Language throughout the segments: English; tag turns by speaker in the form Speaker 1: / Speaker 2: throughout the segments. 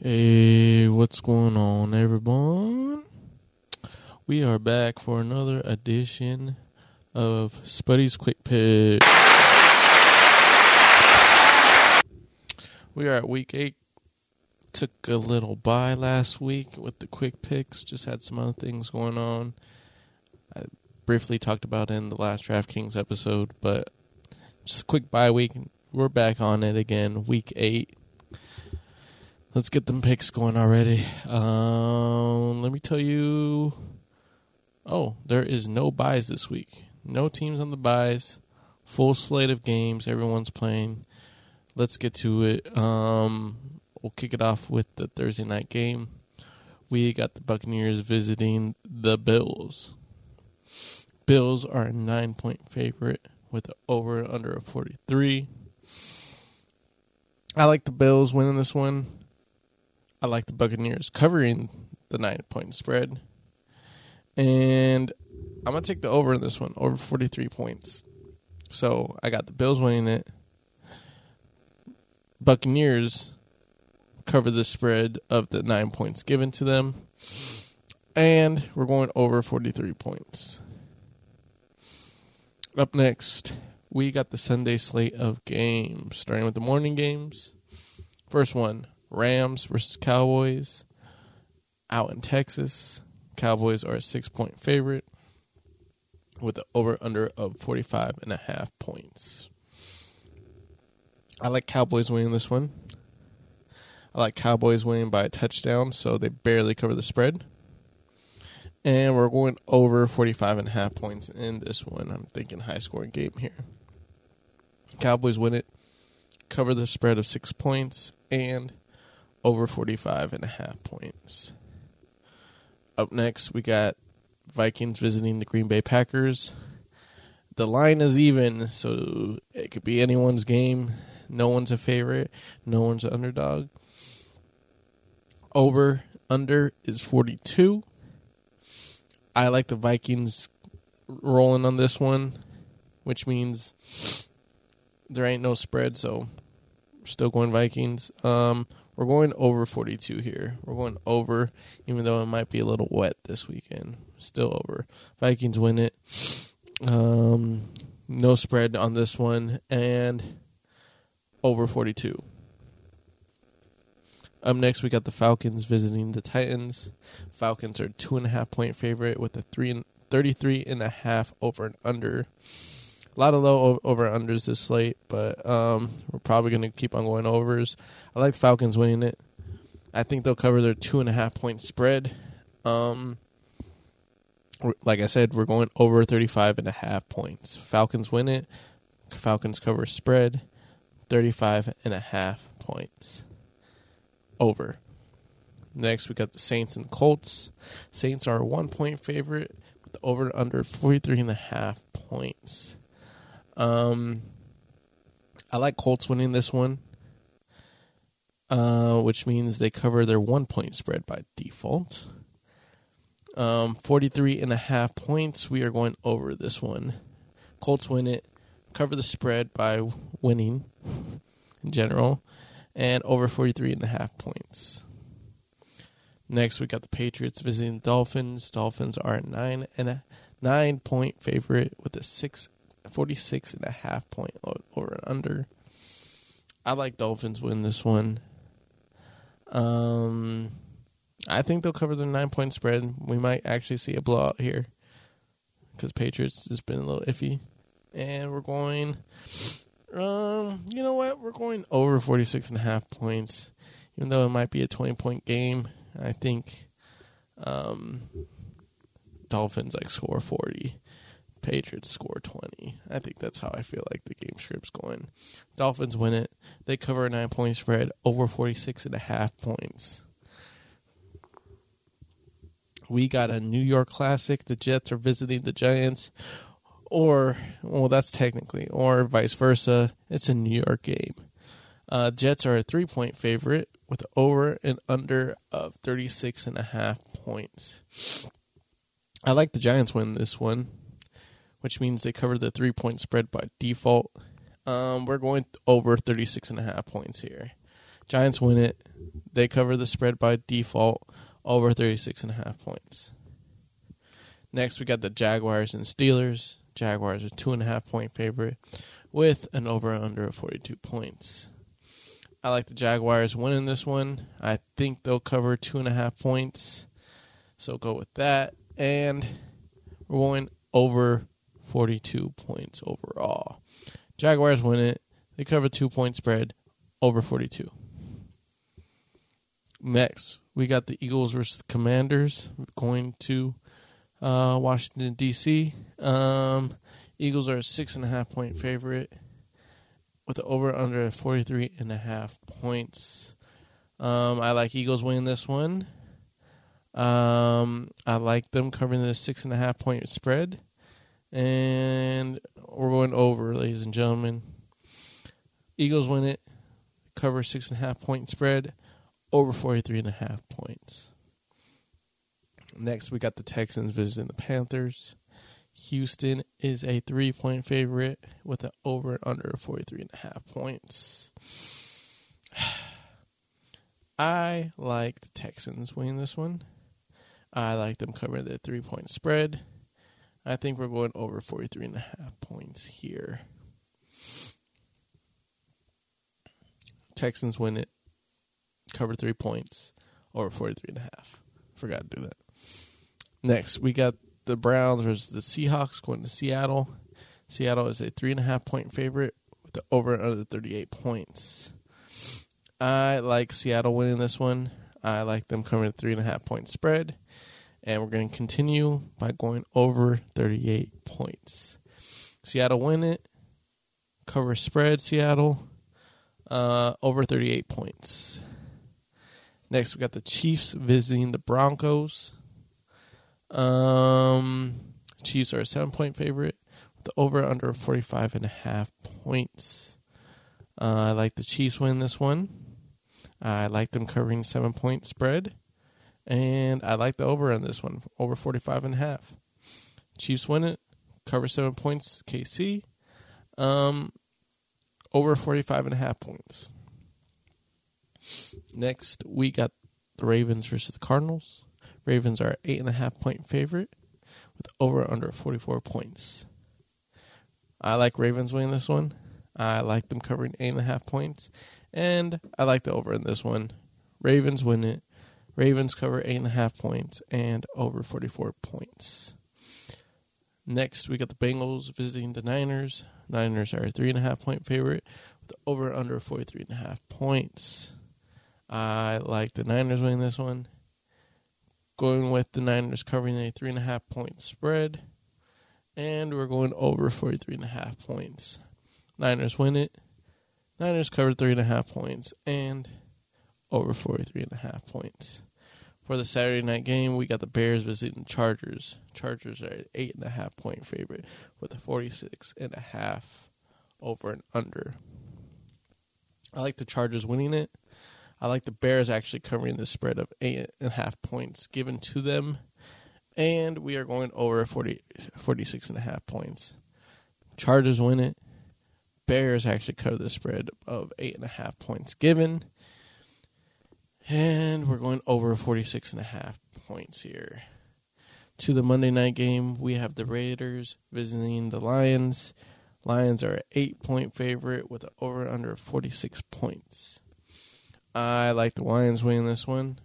Speaker 1: Hey, what's going on, everyone? We are back for another edition of Spuddy's Quick Pick. We are at week eight. Took a little bye last week with the quick picks. Just had some other things going on. I briefly talked about in the last DraftKings episode, but just a quick bye week. We're back on it again, week eight let's get them picks going already. Um, let me tell you. Oh, there is no byes this week. No teams on the byes. Full slate of games. Everyone's playing. Let's get to it. Um, we'll kick it off with the Thursday night game. We got the Buccaneers visiting the Bills. Bills are a nine point favorite with over and under a 43. I like the Bills winning this one. I like the Buccaneers covering the nine point spread. And I'm going to take the over in this one, over 43 points. So I got the Bills winning it. Buccaneers cover the spread of the nine points given to them. And we're going over 43 points. Up next, we got the Sunday slate of games, starting with the morning games. First one, Rams versus Cowboys out in Texas. Cowboys are a six point favorite with the over under of 45 and a half points. I like Cowboys winning this one. I like Cowboys winning by a touchdown, so they barely cover the spread. And we're going over 45 and a half points in this one. I'm thinking high scoring game here. Cowboys win it, cover the spread of six points, and over 45 and a half points. Up next, we got Vikings visiting the Green Bay Packers. The line is even, so it could be anyone's game. No one's a favorite, no one's an underdog. Over under is 42. I like the Vikings rolling on this one, which means there ain't no spread, so still going Vikings. Um, we're going over 42 here. We're going over, even though it might be a little wet this weekend. Still over. Vikings win it. Um, no spread on this one, and over 42. Up next, we got the Falcons visiting the Titans. Falcons are two and a half point favorite with a three and 33 and a half over and under. A lot of low over unders this slate, but um, we're probably going to keep on going overs. I like Falcons winning it. I think they'll cover their two and a half point spread. Um, like I said, we're going over 35 and a half points. Falcons win it. Falcons cover spread 35 and a half points. Over. Next, we got the Saints and Colts. Saints are a one point favorite with the over under 43 and a half points. Um, I like Colts winning this one, uh, which means they cover their one point spread by default. Um, 43 and a half points. We are going over this one. Colts win it, cover the spread by winning in general, and over 43 and a half points. Next, we got the Patriots visiting the Dolphins. Dolphins are a nine and a nine point favorite with a six 46 and a half point over and under. I like Dolphins win this one. Um, I think they'll cover their nine point spread. We might actually see a blowout here because Patriots has been a little iffy, and we're going. Um, you know what? We're going over 46 and a half points, even though it might be a 20 point game. I think, um, Dolphins like score 40. Patriots score 20. I think that's how I feel like the game script's going. Dolphins win it. They cover a nine point spread over 46 and a half points. We got a New York Classic. The Jets are visiting the Giants. Or, well, that's technically, or vice versa. It's a New York game. Uh, Jets are a three point favorite with over and under of 36 and a half points. I like the Giants win this one which means they cover the three point spread by default. Um, we're going over 36 and a half points here. Giants win it. They cover the spread by default over 36 and a half points. Next, we got the Jaguars and Steelers. Jaguars are two and a half point favorite with an over under of 42 points. I like the Jaguars winning this one. I think they'll cover two and a half points. So go with that. And we're going over 42 points overall. Jaguars win it. They cover two point spread over 42. Next, we got the Eagles versus the Commanders going to uh, Washington, D.C. Um, Eagles are a six and a half point favorite with over under 43 and a half points. Um, I like Eagles winning this one. Um, I like them covering the six and a half point spread. And we're going over, ladies and gentlemen. Eagles win it, cover six and a half point spread, over 43 and a half points. Next, we got the Texans visiting the Panthers. Houston is a three point favorite with an over and under 43 and a half points. I like the Texans winning this one. I like them covering the three point spread. I think we're going over 43 and a half points here. Texans win it. Cover three points. Over 43 and a half. Forgot to do that. Next, we got the Browns versus the Seahawks going to Seattle. Seattle is a three and a half point favorite with the over and under 38 points. I like Seattle winning this one. I like them coming to three and a half point spread. And we're going to continue by going over 38 points. Seattle win it. Cover spread, Seattle. Uh, over 38 points. Next, we got the Chiefs visiting the Broncos. Um, Chiefs are a seven point favorite with the over under 45 and a half points. Uh, I like the Chiefs win this one. I like them covering seven point spread. And I like the over on this one, over 45 and a half. Chiefs win it, cover seven points, KC. Um, over 45 and a half points. Next, we got the Ravens versus the Cardinals. Ravens are eight and a half point favorite with over under 44 points. I like Ravens winning this one. I like them covering eight and a half points, and I like the over in this one. Ravens win it. Ravens cover eight and a half points and over 44 points. Next, we got the Bengals visiting the Niners. Niners are a three and a half point favorite with over under 43 and a half points. I like the Niners winning this one going with the Niners covering a three and a half point spread. And we're going over 43 and a half points. Niners win it. Niners cover three and a half points and over 43 and a half points. For the Saturday night game, we got the Bears visiting Chargers. Chargers are an eight and a half point favorite with a 46 and a half over and under. I like the Chargers winning it. I like the Bears actually covering the spread of eight and a half points given to them. And we are going over 40, 46 and a half points. Chargers win it. Bears actually cover the spread of eight and a half points given. And we're going over 46 and a half points here. To the Monday night game, we have the Raiders visiting the Lions. Lions are an eight point favorite with an over under 46 points. I like the Lions winning this one.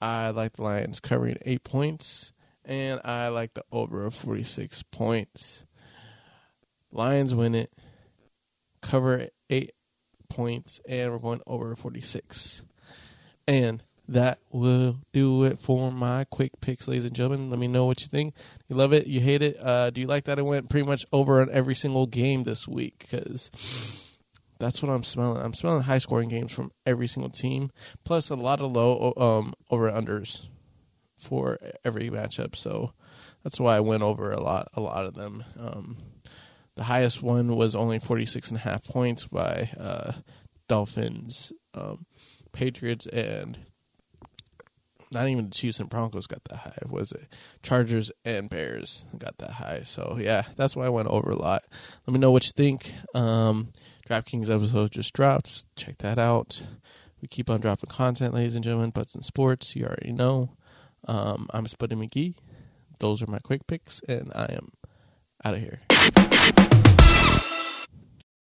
Speaker 1: I like the Lions covering eight points, and I like the over of 46 points. Lions win it, cover eight points, and we're going over 46. And that will do it for my quick picks, ladies and gentlemen. Let me know what you think. You love it? You hate it? Uh, do you like that? I went pretty much over on every single game this week because that's what I'm smelling. I'm smelling high scoring games from every single team, plus a lot of low um, over unders for every matchup. So that's why I went over a lot, a lot of them. Um, the highest one was only 46 and a half points by uh, Dolphins, um, Patriots, and not even the Chiefs and Broncos got that high. Was it Chargers and Bears got that high? So yeah, that's why I went over a lot. Let me know what you think. Um, DraftKings episode just dropped. Check that out. We keep on dropping content, ladies and gentlemen. Butts and sports, you already know. Um, I'm Spuddy McGee. Those are my quick picks, and I am out of here.